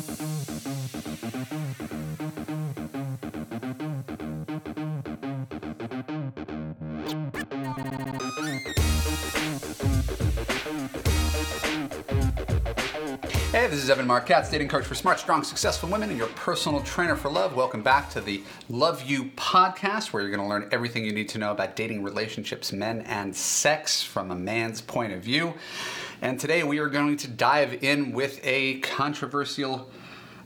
Hey, this is Evan Marc Katz, dating coach for smart, strong, successful women and your personal trainer for love. Welcome back to the Love U podcast, where you're going to learn everything you need to know about dating, relationships, men, and sex from a man's point of view. And today we are going to dive in with a controversial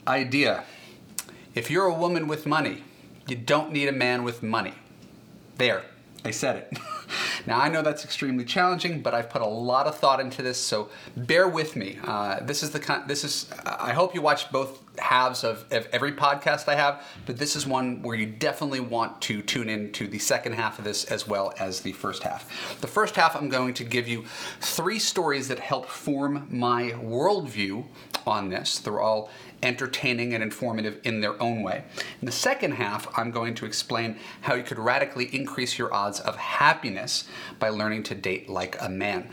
idea. If you're a woman with money, you don't need a man with money. There, I said it. Now, I know that's extremely challenging, but I've put a lot of thought into this, so bear with me. Uh, this is the kind, this is, I hope you watch both halves of, of every podcast I have, but this is one where you definitely want to tune in to the second half of this as well as the first half. The first half, I'm going to give you three stories that help form my worldview on this. They're all entertaining and informative in their own way. In the second half, I'm going to explain how you could radically increase your odds of happiness by learning to date like a man.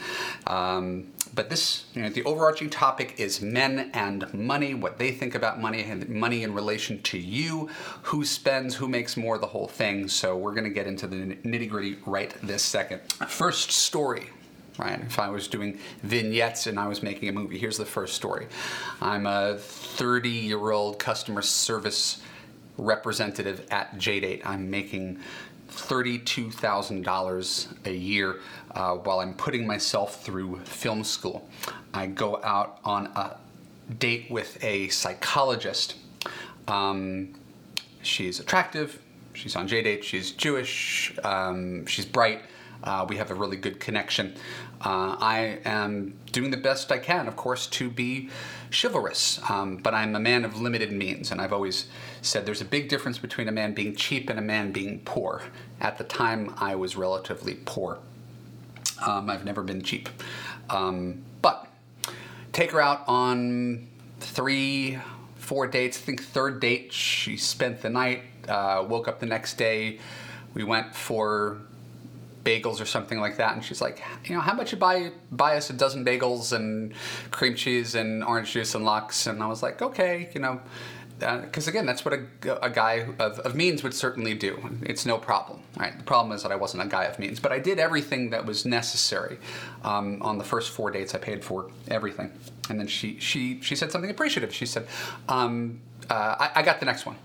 Um, but this, you know, the overarching topic is men and money, what they think about money, and money in relation to you, who spends, who makes more, the whole thing. So we're going to get into the nitty gritty right this second. First story right? If I was doing vignettes and I was making a movie, here's the first story. I'm a 30 year old customer service representative at JDate. I'm making $32,000 a year uh, while I'm putting myself through film school. I go out on a date with a psychologist. Um, she's attractive, she's on JDate, she's Jewish, um, she's bright. Uh, we have a really good connection. Uh, I am doing the best I can, of course, to be chivalrous, um, but I'm a man of limited means, and I've always said there's a big difference between a man being cheap and a man being poor. At the time, I was relatively poor. Um, I've never been cheap. Um, but take her out on three, four dates. I think third date, she spent the night, uh, woke up the next day. We went for bagels or something like that. And she's like, you know, how about you buy buy us a dozen bagels and cream cheese and orange juice and lox? And I was like, okay, you know, because uh, again, that's what a, a guy of, of, means would certainly do. It's no problem. Right? The problem is that I wasn't a guy of means, but I did everything that was necessary. Um, on the first four dates, I paid for everything, and then she she she said something appreciative. She said, um, uh, I, "I got the next one."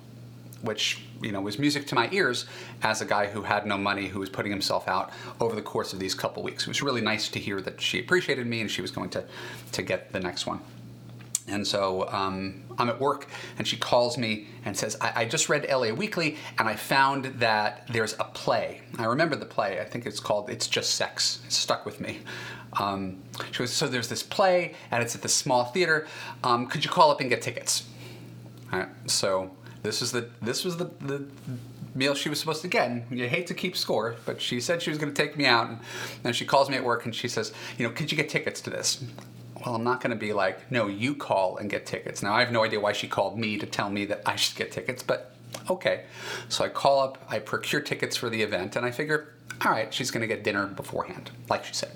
Which you know was music to my ears as a guy who had no money who was putting himself out over the course of these couple weeks. It was really nice to hear that she appreciated me and she was going to to get the next one. And so um, I'm at work, and she calls me and says, I, I, just read LA Weekly, and I found that there's a play. I remember the play. I think it's called It's Just Sex. It stuck with me. Um, she goes, So there's this play, and it's at the small theater. Um, could you call up and get tickets? All right, so this is the this was the, the meal she was supposed to get. And you hate to keep score, but she said she was going to take me out. And then she calls me at work and she says, you know, could you get tickets to this? Well, I'm not going to be like, no, you call and get tickets. Now, I have no idea why she called me to tell me that I should get tickets, but okay. So I call up, I procure tickets for the event, and I figure, all right, she's going to get dinner beforehand, like she said.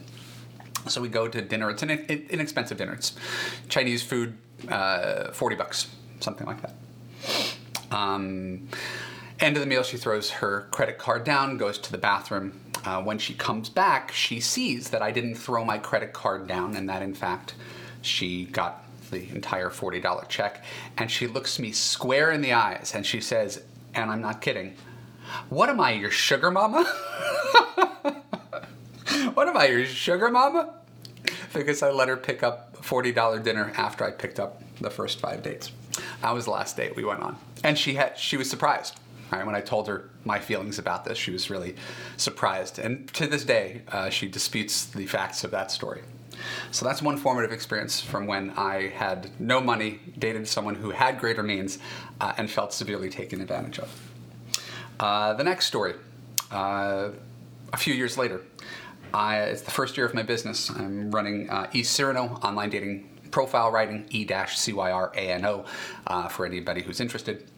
So we go to dinner. It's an inexpensive dinner. It's Chinese food, uh, 40 bucks, something like that. Um, end of the meal, she throws her credit card down, goes to the bathroom. Uh, when she comes back, she sees that I didn't throw my credit card down, and that in fact she got the entire $40 check. And she looks me square in the eyes and she says, and I'm not kidding, What am I, your sugar mama? what am I, your sugar mama? Because I let her pick up $40 dinner after I picked up the first five dates. That was the last date we went on, and she had she was surprised. Right, when I told her my feelings about this, she was really surprised, and to this day, uh, she disputes the facts of that story. So that's one formative experience from when I had no money, dated someone who had greater means, uh, and felt severely taken advantage of. Uh, the next story, uh, a few years later, I, it's the first year of my business. I'm running uh, eCyrano online dating profile writing, E-C-Y-R-A-N-O, uh, for anybody who's interested.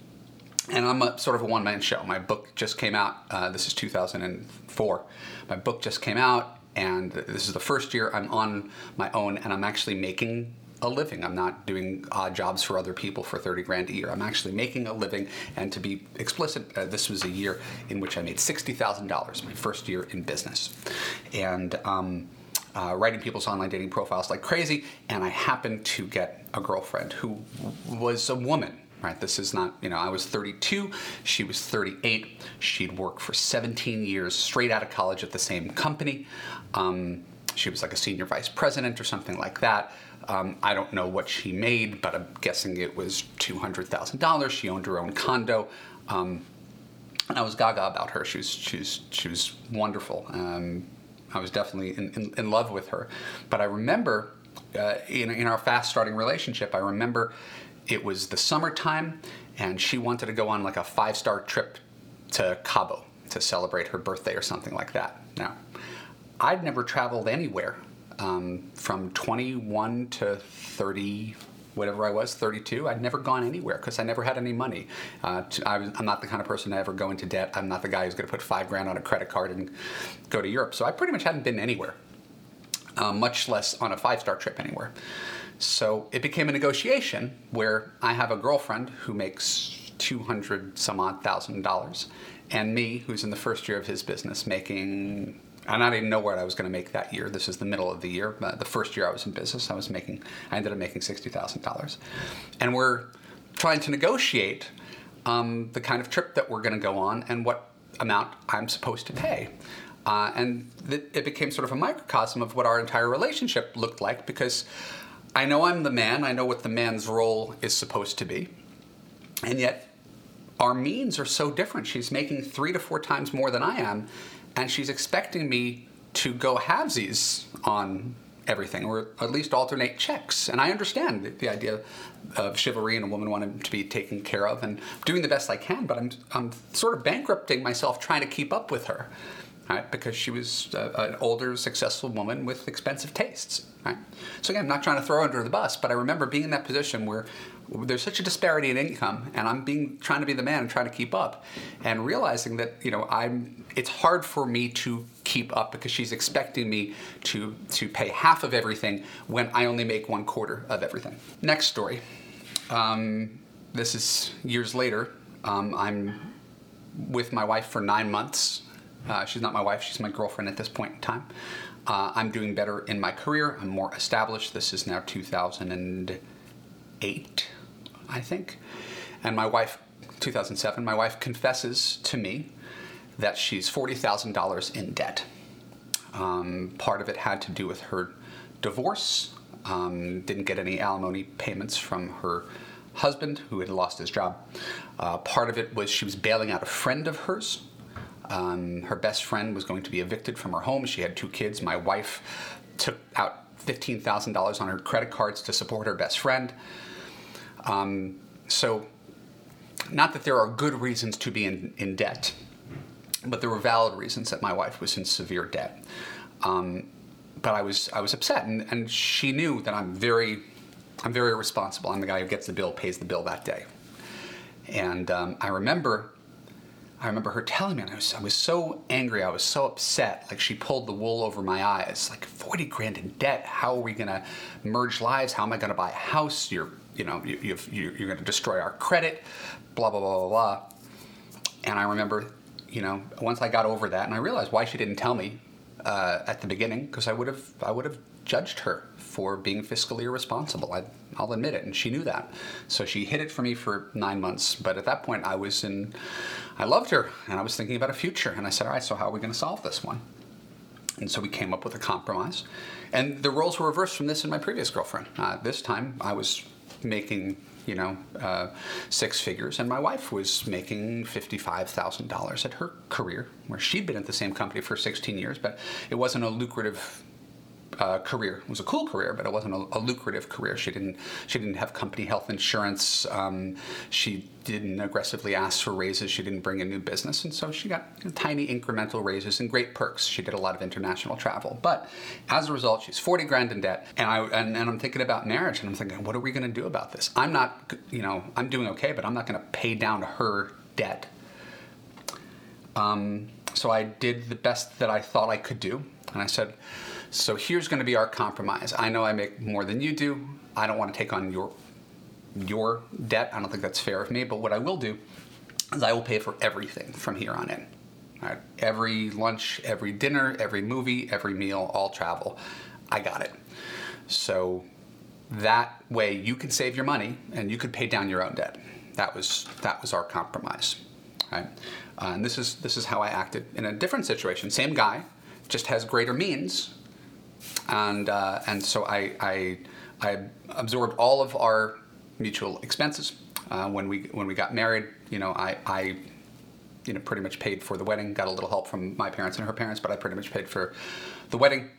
And I'm a, sort of a one-man show. My book just came out. Uh, this is 2004. My book just came out, and this is the first year I'm on my own, and I'm actually making a living. I'm not doing odd jobs for other people for 30 grand a year. I'm actually making a living. And to be explicit, uh, this was a year in which I made $60,000, my first year in business. And um, uh, writing people's online dating profiles like crazy. And I happened to get a girlfriend who was a woman right? This is not, you know, I was 32, she was 38. She'd worked for 17 years straight out of college at the same company. Um, she was like a senior vice president or something like that. Um, I don't know what she made, but I'm guessing it was $200,000. She owned her own condo. Um, and I was gaga about her. She was, she was, she was wonderful. Um, I was definitely in, in, in, love with her. But I remember uh, in, in our fast starting relationship, I remember it was the summertime and she wanted to go on like a five star trip to Cabo to celebrate her birthday or something like that. Now, I'd never traveled anywhere um, from 21 to 30, whatever I was, 32. I'd never gone anywhere because I never had any money. Uh, to, I am not the kind of person to ever go into debt. I'm not the guy who's going to put five grand on a credit card and go to Europe. So I pretty much hadn't been anywhere, uh, much less on a five star trip anywhere. So it became a negotiation where I have a girlfriend who makes 200 some odd thousand dollars, and me, who's in the first year of his business, making and I didn't know what I was going to make that year. This is the middle of the year. But the first year I was in business, I was making, I ended up making sixty thousand dollars, and we're trying to negotiate um, the kind of trip that we're going to go on and what amount I'm supposed to pay. Uh, and th- it became sort of a microcosm of what our entire relationship looked like because I know I'm the man, I know what the man's role is supposed to be, and yet our means are so different. She's making three to four times more than I am, and she's expecting me to go halvesies on everything, or at least alternate checks. And I understand the, the, idea of chivalry and a woman wanting to be taken care of and doing the best I can, but I'm, I'm sort of bankrupting myself trying to keep up with her, right? Because she was uh, an older, successful woman with expensive tastes, right? So again, I'm not trying to throw her under the bus, but I remember being in that position where there's such a disparity in income and i'm being trying to be the man and trying to keep up and realizing that you know i'm it's hard for me to keep up because she's expecting me to to pay half of everything when i only make one quarter of everything next story um, this is years later um, i'm with my wife for nine months uh, she's not my wife she's my girlfriend at this point in time uh, i'm doing better in my career i'm more established this is now 2008 I think. And my wife, 2007, my wife confesses to me that she's $40,000 in debt. Um, part of it had to do with her divorce, um, didn't get any alimony payments from her husband who had lost his job. Uh, part of it was she was bailing out a friend of hers. Um, her best friend was going to be evicted from her home. She had two kids. My wife took out $15,000 on her credit cards to support her best friend. Um, so, not that there are good reasons to be in, in debt, but there were valid reasons that my wife was in severe debt. Um, but I was I was upset, and, and she knew that I'm very I'm very responsible. I'm the guy who gets the bill, pays the bill that day. And um, I remember I remember her telling me, and I was, I was so angry, I was so upset. Like she pulled the wool over my eyes. Like 40 grand in debt. How are we gonna merge lives? How am I gonna buy a house? You're you know, you, you are going to destroy our credit, blah, blah, blah, blah, blah. And I remember, you know, once I got over that and I realized why she didn't tell me uh, at the beginning, because I would have, I would have judged her for being fiscally irresponsible. I, I'll admit it, and she knew that. So she hid it from me for nine months. But at that point, I was in, I loved her, and I was thinking about a future. And I said, all right, so how are we going to solve this one? And so we came up with a compromise. And the roles were reversed from this and my previous girlfriend. Uh, this time, I was making you know uh, six figures, and my wife was making fifty-five thousand dollars at her career, where she'd been at the same company for sixteen years, but it wasn't a lucrative uh, career. It was a cool career, but it wasn't a, a, lucrative career. She didn't she didn't have company health insurance. Um, she didn't aggressively ask for raises. She didn't bring in new business, and so she got you know, tiny incremental raises and great perks. She did a lot of international travel, but as a result, she's forty grand in debt. And I and, and I'm thinking about marriage, and I'm thinking, what are we going to do about this? I'm not, you know, I'm doing okay, but I'm not going to pay down her debt. Um, so I did the best that I thought I could do. And I said, so here's going to be our compromise. I know I make more than you do. I don't want to take on your your debt. I don't think that's fair of me. But what I will do is I will pay for everything from here on in. Every lunch, every dinner, every movie, every meal, all travel. I got it. So that way you can save your money and you could pay down your own debt. That was that was our compromise. Uh, and this is this is how I acted in a different situation. Same guy, just has greater means, and uh, and so I, I I absorbed all of our mutual expenses uh, when we when we got married. You know, I I you know pretty much paid for the wedding. Got a little help from my parents and her parents, but I pretty much paid for the wedding.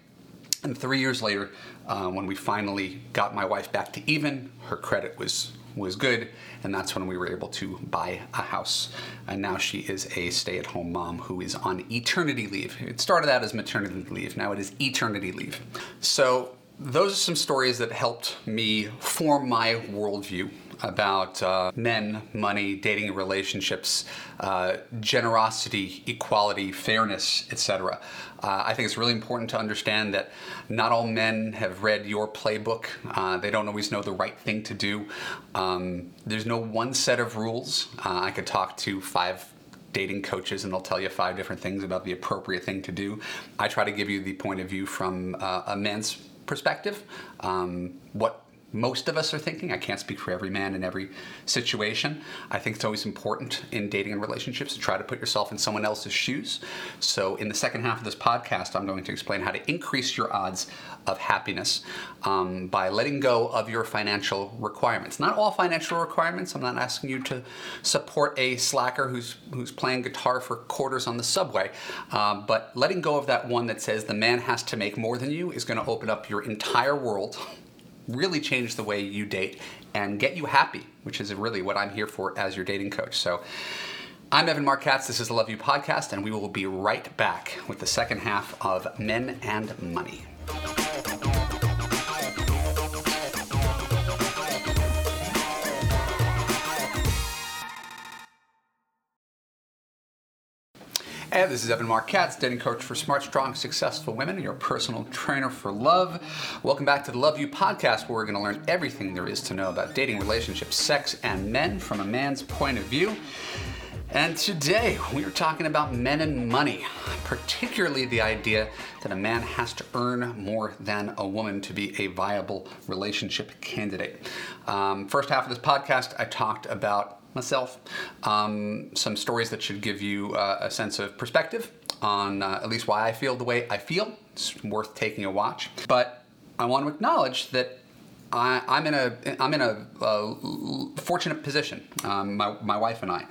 And three years later, uh, when we finally got my wife back to even, her credit was was good, and that's when we were able to buy a house. And now she is a stay-at-home mom who is on eternity leave. It started out as maternity leave, now it is eternity leave. So those are some stories that helped me form my worldview about uh, men, money, dating relationships, uh, generosity, equality, fairness, etc. Uh, I think it's really important to understand that not all men have read your playbook. Uh, they don't always know the right thing to do. Um, there's no one set of rules. Uh, I could talk to five dating coaches and they'll tell you five different things about the appropriate thing to do. I try to give you the point of view from uh, a man's perspective, um, what most of us are thinking. I can't speak for every man in every situation. I think it's always important in dating and relationships to try to put yourself in someone else's shoes. So, in the second half of this podcast, I'm going to explain how to increase your odds of happiness um, by letting go of your financial requirements. Not all financial requirements. I'm not asking you to support a slacker who's who's playing guitar for quarters on the subway, uh, but letting go of that one that says the man has to make more than you is going to open up your entire world really change the way you date and get you happy, which is really what I'm here for as your dating coach. So I'm Evan Marc Katz. This is the Love U Podcast, and we will be right back with the second half of Men and Money. And this is Evan Katz, dating coach for smart, strong, successful women, your personal trainer for love. Welcome back to the Love U podcast, where we're going to learn everything there is to know about dating, relationships, sex, and men from a man's point of view. And today we are talking about men and money, particularly the idea that a man has to earn more than a woman to be a viable relationship candidate. Um, first half of this podcast, I talked about myself. Um, some stories that should give you uh, a sense of perspective on uh, at least why I feel the way I feel. It's worth taking a watch. But I want to acknowledge that I, am in a I'm in a, a fortunate position. Um, my, my wife and I.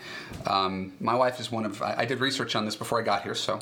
Um, my wife is one of I, I, did research on this before I got here. So,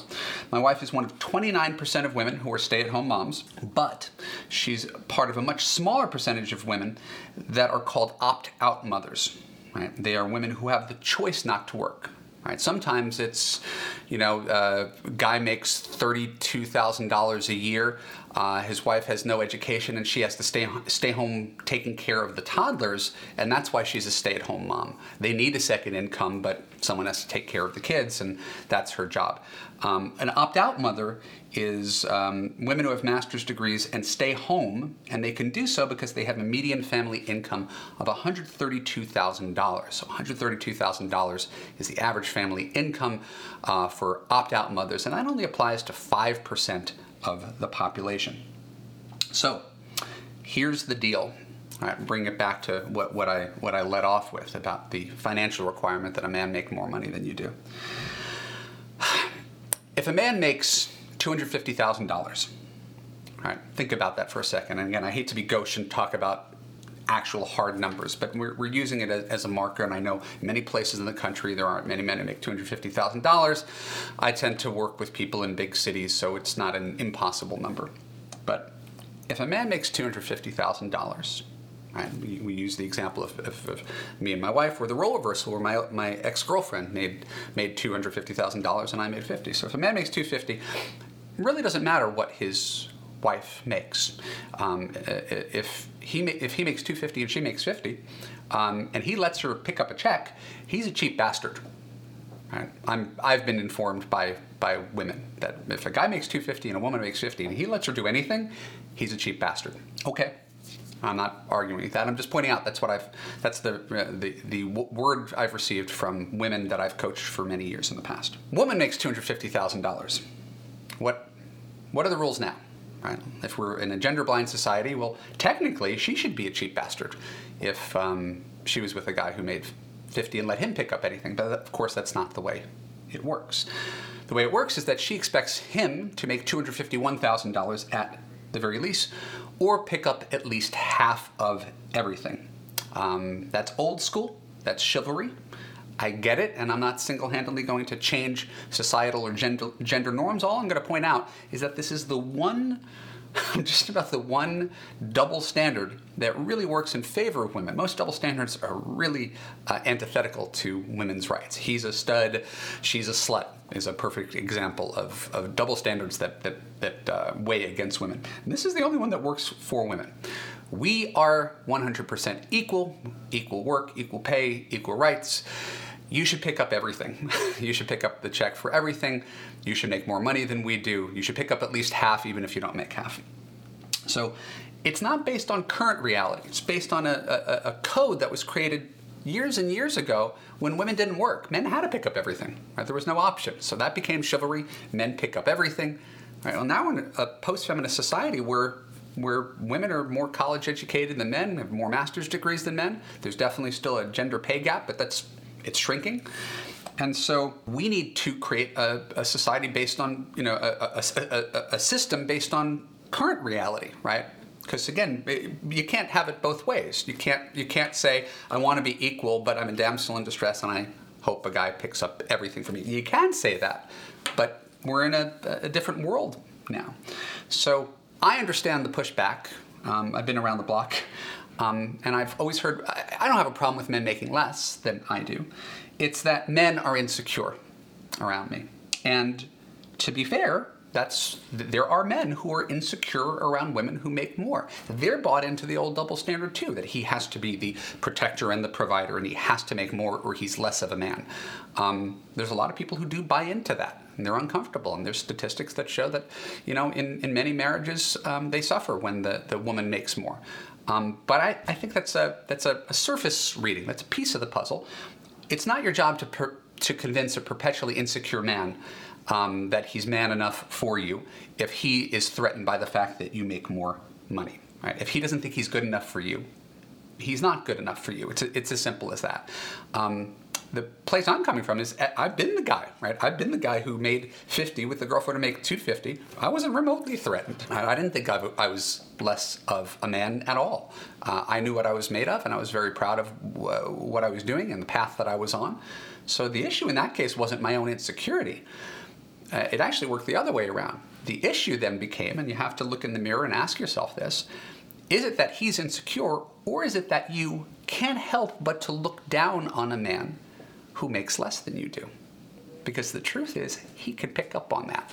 my wife is one of 29% of women who are stay-at-home moms, but she's part of a much smaller percentage of women that are called opt-out mothers. Right? They are women who have the choice not to work. Right? Sometimes it's, you know, uh, guy makes thirty-two thousand dollars a year. Uh, his wife has no education, and she has to stay stay home taking care of the toddlers, and that's why she's a stay-at-home mom. They need a second income, but someone has to take care of the kids, and that's her job. Um, an opt-out mother is um, women who have master's degrees and stay home, and they can do so because they have a median family income of $132,000. So $132,000 is the average family income uh, for opt-out mothers, and that only applies to 5% of the population. So here's the deal. Right, bring it back to what, what I what I led off with about the financial requirement that a man make more money than you do. If a man makes $250,000. Right, think about that for a second. And again, I hate to be gauche and talk about actual hard numbers, but we're, we're using it as, as, a marker. And I know many places in the country there aren't many men who make $250,000. I tend to work with people in big cities, so it's not an impossible number. But if a man makes $250,000, Right? We, we, use the example of, of, of, me and my wife, or the role reversal, where my, my ex girlfriend made made two hundred fifty thousand dollars and I made fifty. So if a man makes two fifty, really doesn't matter what his wife makes. Um, if he if he makes two fifty and she makes fifty, um, and he lets her pick up a check, he's a cheap bastard. Right? I'm I've been informed by by women that if a guy makes 250 and a woman makes 50 and he lets her do anything, he's a cheap bastard. Okay. I'm not arguing with that. I'm just pointing out that's what I've that's the the the word I've received from women that I've coached for many years in the past. Woman makes two hundred fifty thousand dollars. What what are the rules now? Right? If we're in a gender blind society, well, technically she should be a cheap bastard if um, she was with a guy who made 50 and let him pick up anything. But of course, that's not the way it works. The way it works is that she expects him to make $251,000 at the very least, or pick up at least half of everything. Um, that's old school, that's chivalry. I get it, and I'm not single handedly going to change societal or gender, gender norms. All I'm going to point out is that this is the one just about the one double standard that really works in favor of women. Most double standards are really uh, antithetical to women's rights. He's a stud, she's a slut is a perfect example of, of double standards that, that, that uh, weigh against women. And this is the only one that works for women. We are 100% equal, equal work, equal pay, equal rights you should pick up everything. you should pick up the check for everything. You should make more money than we do. You should pick up at least half, even if you don't make half. So it's not based on current reality. It's based on a, a, a code that was created years and years ago when women didn't work. Men had to pick up everything. Right? There was no option. So that became chivalry. Men pick up everything. Right? Well, now in a post-feminist society where where women are more college educated than men, have more master's degrees than men. There's definitely still a gender pay gap, but that's it's shrinking. And so we need to create a, a society based on, you know, a, a, a, system based on current reality, right? Because again, you can't have it both ways. You can't you can't say I want to be equal, but I'm a damsel in distress and I hope a guy picks up everything from me. You can say that, but we're in a, a different world now. So I understand the pushback. Um, I've been around the block. Um, and I've always heard, I, don't have a problem with men making less than I do. It's that men are insecure around me. And to be fair, that's there are men who are insecure around women who make more. They're bought into the old double standard too, that he has to be the protector and the provider, and he has to make more, or he's less of a man. Um, there's a lot of people who do buy into that, and they're uncomfortable. And there's statistics that show that, you know, in, in many marriages, um, they suffer when the, the woman makes more. Um, but I, I think that's a that's a, a, surface reading. That's a piece of the puzzle. It's not your job to per, to convince a perpetually insecure man um, that he's man enough for you if he is threatened by the fact that you make more money. Right? If he doesn't think he's good enough for you, he's not good enough for you. It's a, it's as simple as that. Um, the place I'm coming from is I've been the guy, right? I've been the guy who made 50 with the girlfriend to make 250. I wasn't remotely threatened. I, didn't think I, was less of a man at all. Uh, I knew what I was made of, and I was very proud of w- what I was doing and the path that I was on. So the issue in that case wasn't my own insecurity. Uh, it actually worked the other way around. The issue then became, and you have to look in the mirror and ask yourself this is it that he's insecure, or is it that you can't help but to look down on a man who makes less than you do. Because the truth is, he could pick up on that.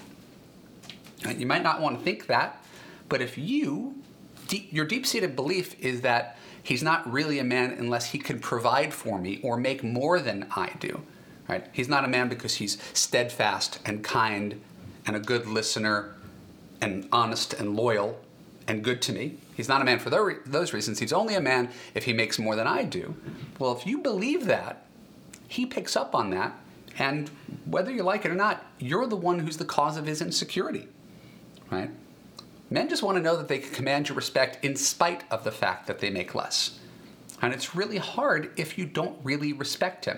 Uh, you might not want to think that, but if you, deep, your deep seated belief is that he's not really a man unless he can provide for me or make more than I do, right? He's not a man because he's steadfast and kind and a good listener and honest and loyal and good to me. He's not a man for those reasons. He's only a man if he makes more than I do. Well, if you believe that, he picks up on that, and whether you like it or not, you're the one who's the cause of his insecurity, right? Men just want to know that they can command your respect in spite of the fact that they make less. And it's really hard if you don't really respect him.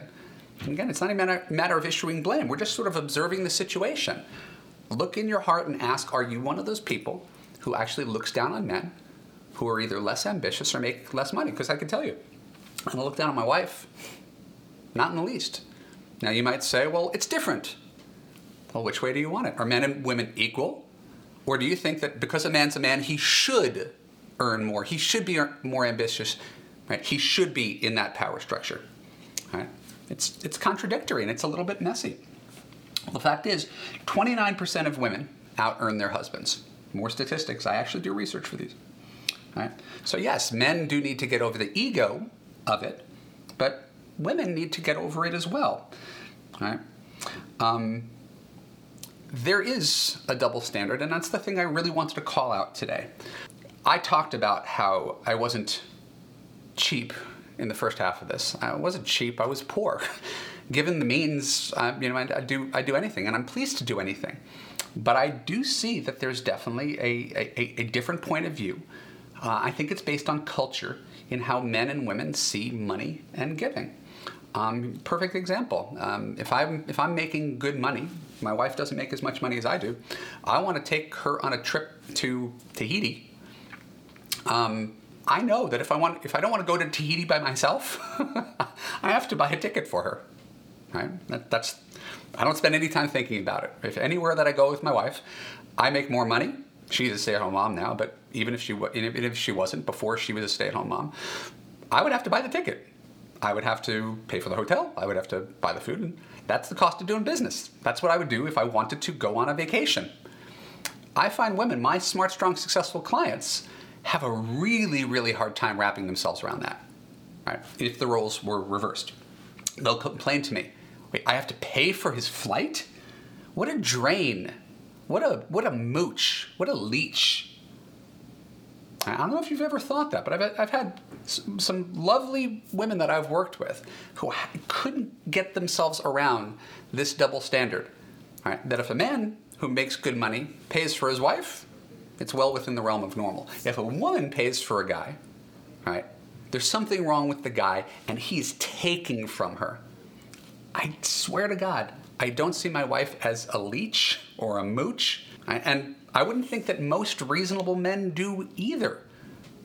And again, it's not a matter, matter of issuing blame. We're just sort of observing the situation. Look in your heart and ask Are you one of those people who actually looks down on men who are either less ambitious or make less money? Because I can tell you, I'm gonna look down on my wife not in the least. Now you might say, well, it's different. Well, which way do you want it? Are men and women equal? Or do you think that because a man's a man, he should earn more? He should be more ambitious, right? He should be in that power structure, right? It's, it's contradictory and it's a little bit messy. Well, the fact is, 29% of women out earn their husbands. More statistics. I actually do research for these. Right? So, yes, men do need to get over the ego of it, but women need to get over it as well. Um, there is a double standard, and that's the thing I really wanted to call out today. I talked about how I wasn't cheap in the first half of this. I wasn't cheap. I was poor. Given the means, uh, you know, I, I, do I do anything, and I'm pleased to do anything. But I do see that there's definitely a, a, a different point of view. Uh, I think it's based on culture in how men and women see money and giving. Um, perfect example. Um, if I'm if I'm making good money, my wife doesn't make as much money as I do. I want to take her on a trip to Tahiti. Um, I know that if I want if I don't want to go to Tahiti by myself, I have to buy a ticket for her. Right? That, that's I don't spend any time thinking about it. If anywhere that I go with my wife, I make more money. She's a stay-at-home mom now, but even if she even if she wasn't before she was a stay-at-home mom, I would have to buy the ticket. I would have to pay for the hotel. I would have to buy the food, and that's the cost of doing business. That's what I would do if I wanted to go on a vacation. I find women, my smart, strong, successful clients, have a really, really hard time wrapping themselves around that. Right? If the roles were reversed, they'll complain to me. Wait, I have to pay for his flight? What a drain! What a what a mooch! What a leech! I don't know if you've ever thought that, but I've, I've had some lovely women that I've worked with who couldn't get themselves around this double standard. Right? That if a man who makes good money pays for his wife, it's well within the realm of normal. If a woman pays for a guy, right, there's something wrong with the guy and he's taking from her. I swear to God, I don't see my wife as a leech or a mooch. And I wouldn't think that most reasonable men do either.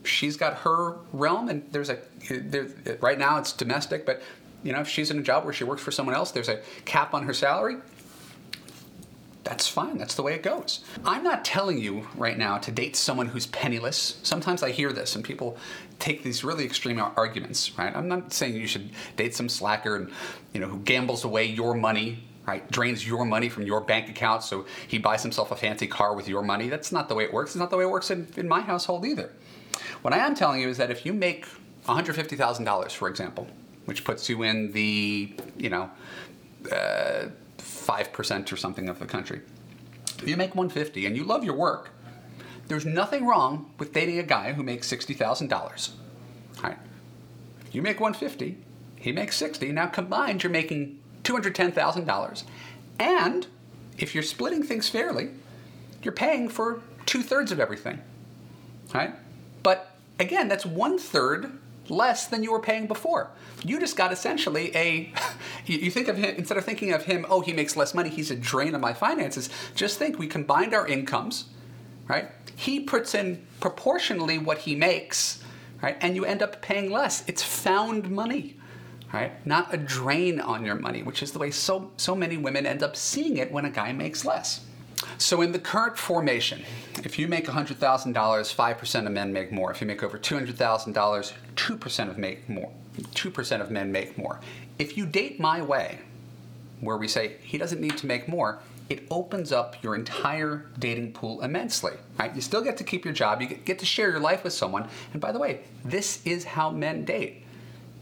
She's got her realm, and there's a there, right now it's domestic, but you know if she's in a job where she works for someone else, there's a cap on her salary. That's fine. That's the way it goes. I'm not telling you right now to date someone who's penniless. Sometimes I hear this, and people take these really extreme arguments. Right? I'm not saying you should date some slacker and you know who gambles away your money right? Drains your money from your bank account so he buys himself a fancy car with your money. That's not the way it works. It's not the way it works in, in my household either. What I am telling you is that if you make $150,000, for example, which puts you in the, you know, uh, 5% or something of the country, if you make 150 and you love your work, there's nothing wrong with dating a guy who makes $60,000. Right? You make 150, he makes 60. Now combined, you're making $210,000. And if you're splitting things fairly, you're paying for two thirds of everything. Right? But again, that's one third less than you were paying before. You just got essentially a, you think of him, instead of thinking of him, oh, he makes less money, he's a drain on my finances, just think we combined our incomes, right? He puts in proportionally what he makes, right? And you end up paying less. It's found money right? Not a drain on your money, which is the way so, so many women end up seeing it when a guy makes less. So, in the current formation, if you make $100,000, 5% of men make more. If you make over $200,000, 2% of make more. 2% of men make more. If you date my way, where we say he doesn't need to make more, it opens up your entire dating pool immensely. Right? You still get to keep your job, you get to share your life with someone, and by the way, this is how men date.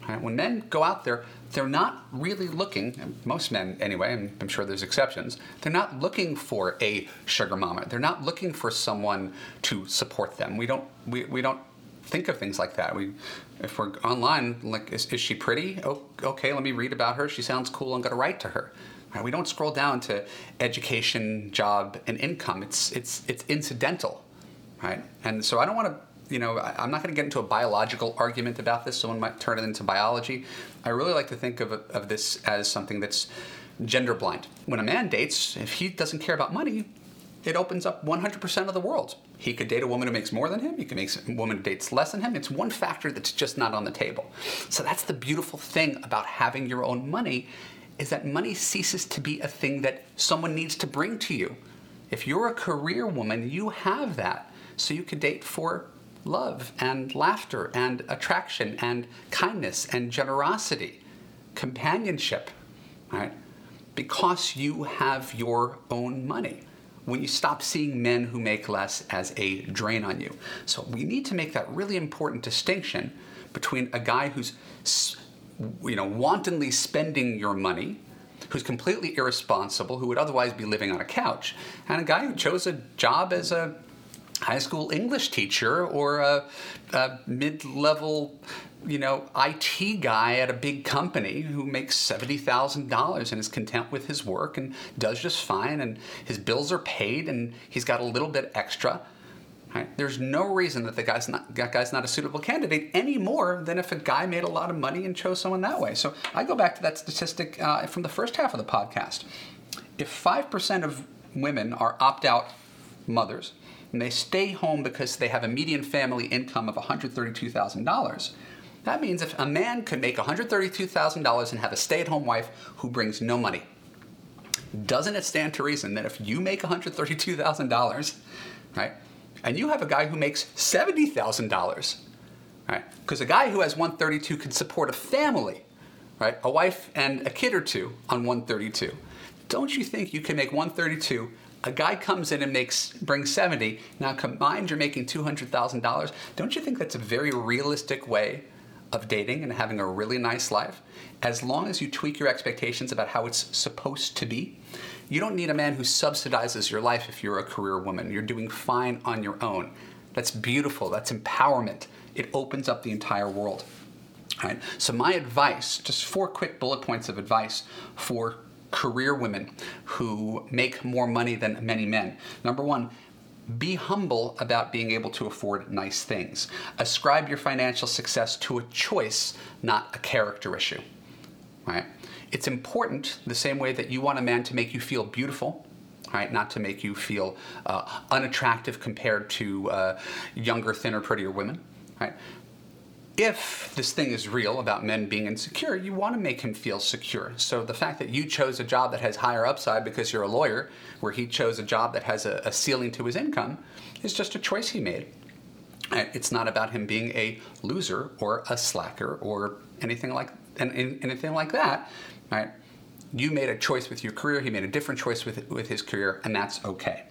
Right? When men go out there, they're not really looking, most men anyway, and I'm sure there's exceptions, they're not looking for a sugar mama. They're not looking for someone to support them. We don't, we, we don't think of things like that. We, if we're online, like, is, is she pretty? Oh, okay, let me read about her. She sounds cool. I'm going to write to her. Right? We don't scroll down to education, job, and income. It's, it's, it's incidental, right? And so I don't want to you know, I, am not going to get into a biological argument about this. Someone might turn it into biology. I really like to think of, of this as something that's gender blind. When a man dates, if he doesn't care about money, it opens up 100% of the world. He could date a woman who makes more than him. He could make a woman who dates less than him. It's one factor that's just not on the table. So that's the beautiful thing about having your own money is that money ceases to be a thing that someone needs to bring to you. If you're a career woman, you have that. So you could date for love and laughter and attraction and kindness and generosity, companionship, right? Because you have your own money. When you stop seeing men who make less as a drain on you. So we need to make that really important distinction between a guy who's you know wantonly spending your money who's completely irresponsible, who would otherwise be living on a couch, and a guy who chose a job as a high school English teacher or a, a mid level you know, IT guy at a big company who makes $70,000 and is content with his work and does just fine and his bills are paid and he's got a little bit extra. Right? There's no reason that the guy's not that guy's not a suitable candidate any more than if a guy made a lot of money and chose someone that way. So I go back to that statistic uh, from the first half of the podcast. If five percent of women are opt-out mothers and they stay home because they have a median family income of $132,000, that means if a man could make $132,000 and have a stay-at-home wife who brings no money, doesn't it stand to reason that if you make $132,000, right? and you have a guy who makes $70,000, right? Because a guy who has $132 can support a family, right? A wife and a kid or two on $132, Don't you think you can make 132? A guy comes in and makes brings 70. Now combined, you're making $200,000. Don't you think that's a very realistic way of dating and having a really nice life? As long as you tweak your expectations about how it's supposed to be, you don't need a man who subsidizes your life if you're a career woman. You're doing fine on your own. That's beautiful. That's empowerment. It opens up the entire world. Right? So my advice, just four quick bullet points of advice for career women who make more money than many men. Number one, be humble about being able to afford nice things. Ascribe your financial success to a choice, not a character issue. Right? It's important the same way that you want a man to make you feel beautiful, right? Not to make you feel uh, unattractive compared to uh, younger, thinner, prettier women, right? If this thing is real about men being insecure, you want to make him feel secure. So the fact that you chose a job that has higher upside because you're a lawyer, where he chose a job that has a, a ceiling to his income, is just a choice he made. It's not about him being a loser or a slacker or anything like anything like that right? You made a choice with your career, he made a different choice with, with his career, and that's okay.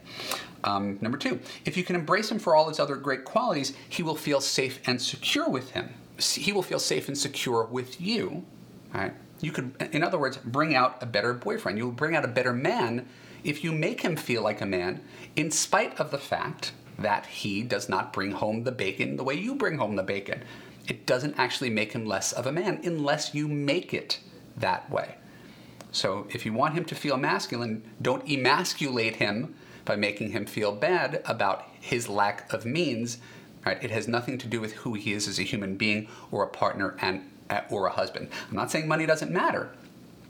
Um, number two, if you can embrace him for all his other great qualities, he will feel safe and secure with him. He will feel safe and secure with you, right? You could, in other words, bring out a better boyfriend. You will bring out a better man if you make him feel like a man, in spite of the fact that he does not bring home the bacon the way you bring home the bacon. It doesn't actually make him less of a man unless you make it that way. So if you want him to feel masculine, don't emasculate him by making him feel bad about his lack of means. Right? It has nothing to do with who he is as a human being or a partner and or a husband. I'm not saying money doesn't matter.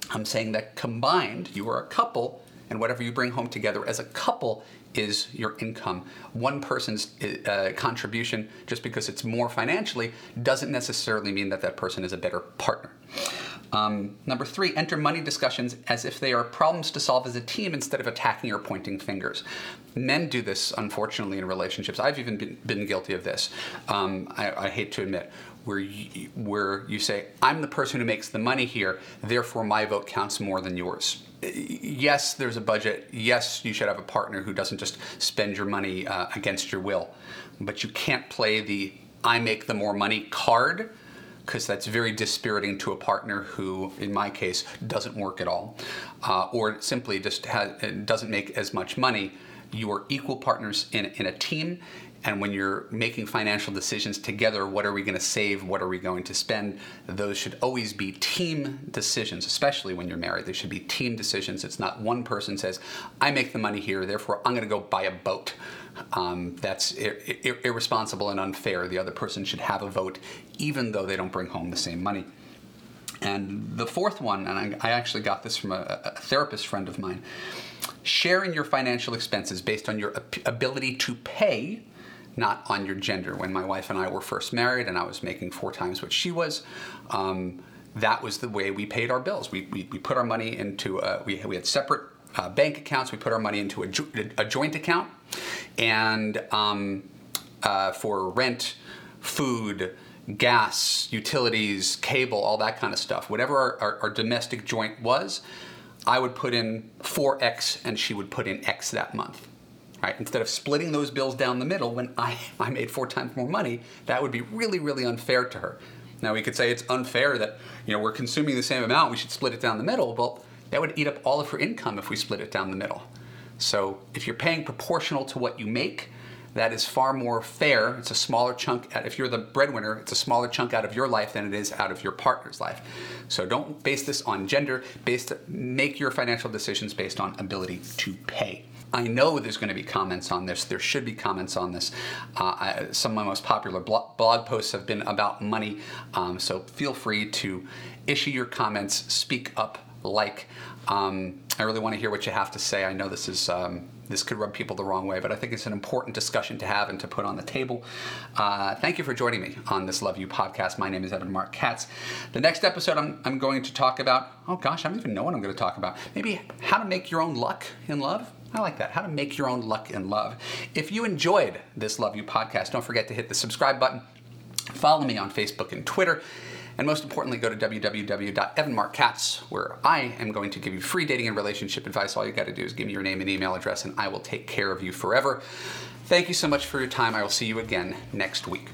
I'm saying that combined, you are a couple, and whatever you bring home together as a couple is your income. One person's uh, contribution, just because it's more financially, doesn't necessarily mean that that person is a better partner. Um, number three, enter money discussions as if they are problems to solve as a team instead of attacking or pointing fingers. Men do this, unfortunately, in relationships. I've even been, been guilty of this. Um, I, I, hate to admit, where you, where you say, I'm the person who makes the money here, therefore my vote counts more than yours. Yes, there's a budget. Yes, you should have a partner who doesn't just spend your money uh, against your will. But you can't play the I make the more money card because that's very dispiriting to a partner who, in my case, doesn't work at all, uh, or simply just has, doesn't make as much money. You are equal partners in, in a team, and when you're making financial decisions together, what are we going to save? What are we going to spend? Those should always be team decisions, especially when you're married. They should be team decisions. It's not one person says, I make the money here, therefore I'm going to go buy a boat. Um, that's ir- ir- irresponsible and unfair. The other person should have a vote, even though they don't bring home the same money. And the fourth one, and I, I actually got this from a, a, therapist friend of mine sharing your financial expenses based on your ability to pay not on your gender. When my wife and I were first married and I was making four times what she was, um, that was the way we paid our bills. We, we, we put our money into, a, we, we had separate uh, bank accounts, we put our money into a, a joint account, and um, uh, for rent, food, gas, utilities, cable, all that kind of stuff, whatever our, our, our domestic joint was, I would put in 4X and she would put in X that month. Right? Instead of splitting those bills down the middle when I, I made four times more money, that would be really, really unfair to her. Now we could say it's unfair that you know we're consuming the same amount, we should split it down the middle. Well, that would eat up all of her income if we split it down the middle. So if you're paying proportional to what you make, that is far more fair. It's a smaller chunk. If you're the breadwinner, it's a smaller chunk out of your life than it is out of your partner's life. So don't base this on gender. Based, make your financial decisions based on ability to pay. I know there's going to be comments on this. There should be comments on this. Uh, I, some of my most popular blog, posts have been about money, um, so feel free to issue your comments, speak up, like. Um, I really want to hear what you have to say. I know this is um, this could rub people the wrong way, but I think it's an important discussion to have and to put on the table. Uh, thank you for joining me on this Love U podcast. My name is Evan Marc Katz. The next episode, I'm, I'm going to talk about, oh gosh, I don't even know what I'm going to talk about. Maybe how to make your own luck in love. I like that. How to make your own luck in love. If you enjoyed this Love U podcast, don't forget to hit the subscribe button. Follow me on Facebook and Twitter. And most importantly, go to www.evanmarckatz, where I am going to give you free dating and relationship advice. All you got to do is give me your name and email address, and I will take care of you forever. Thank you so much for your time. I will see you again next week.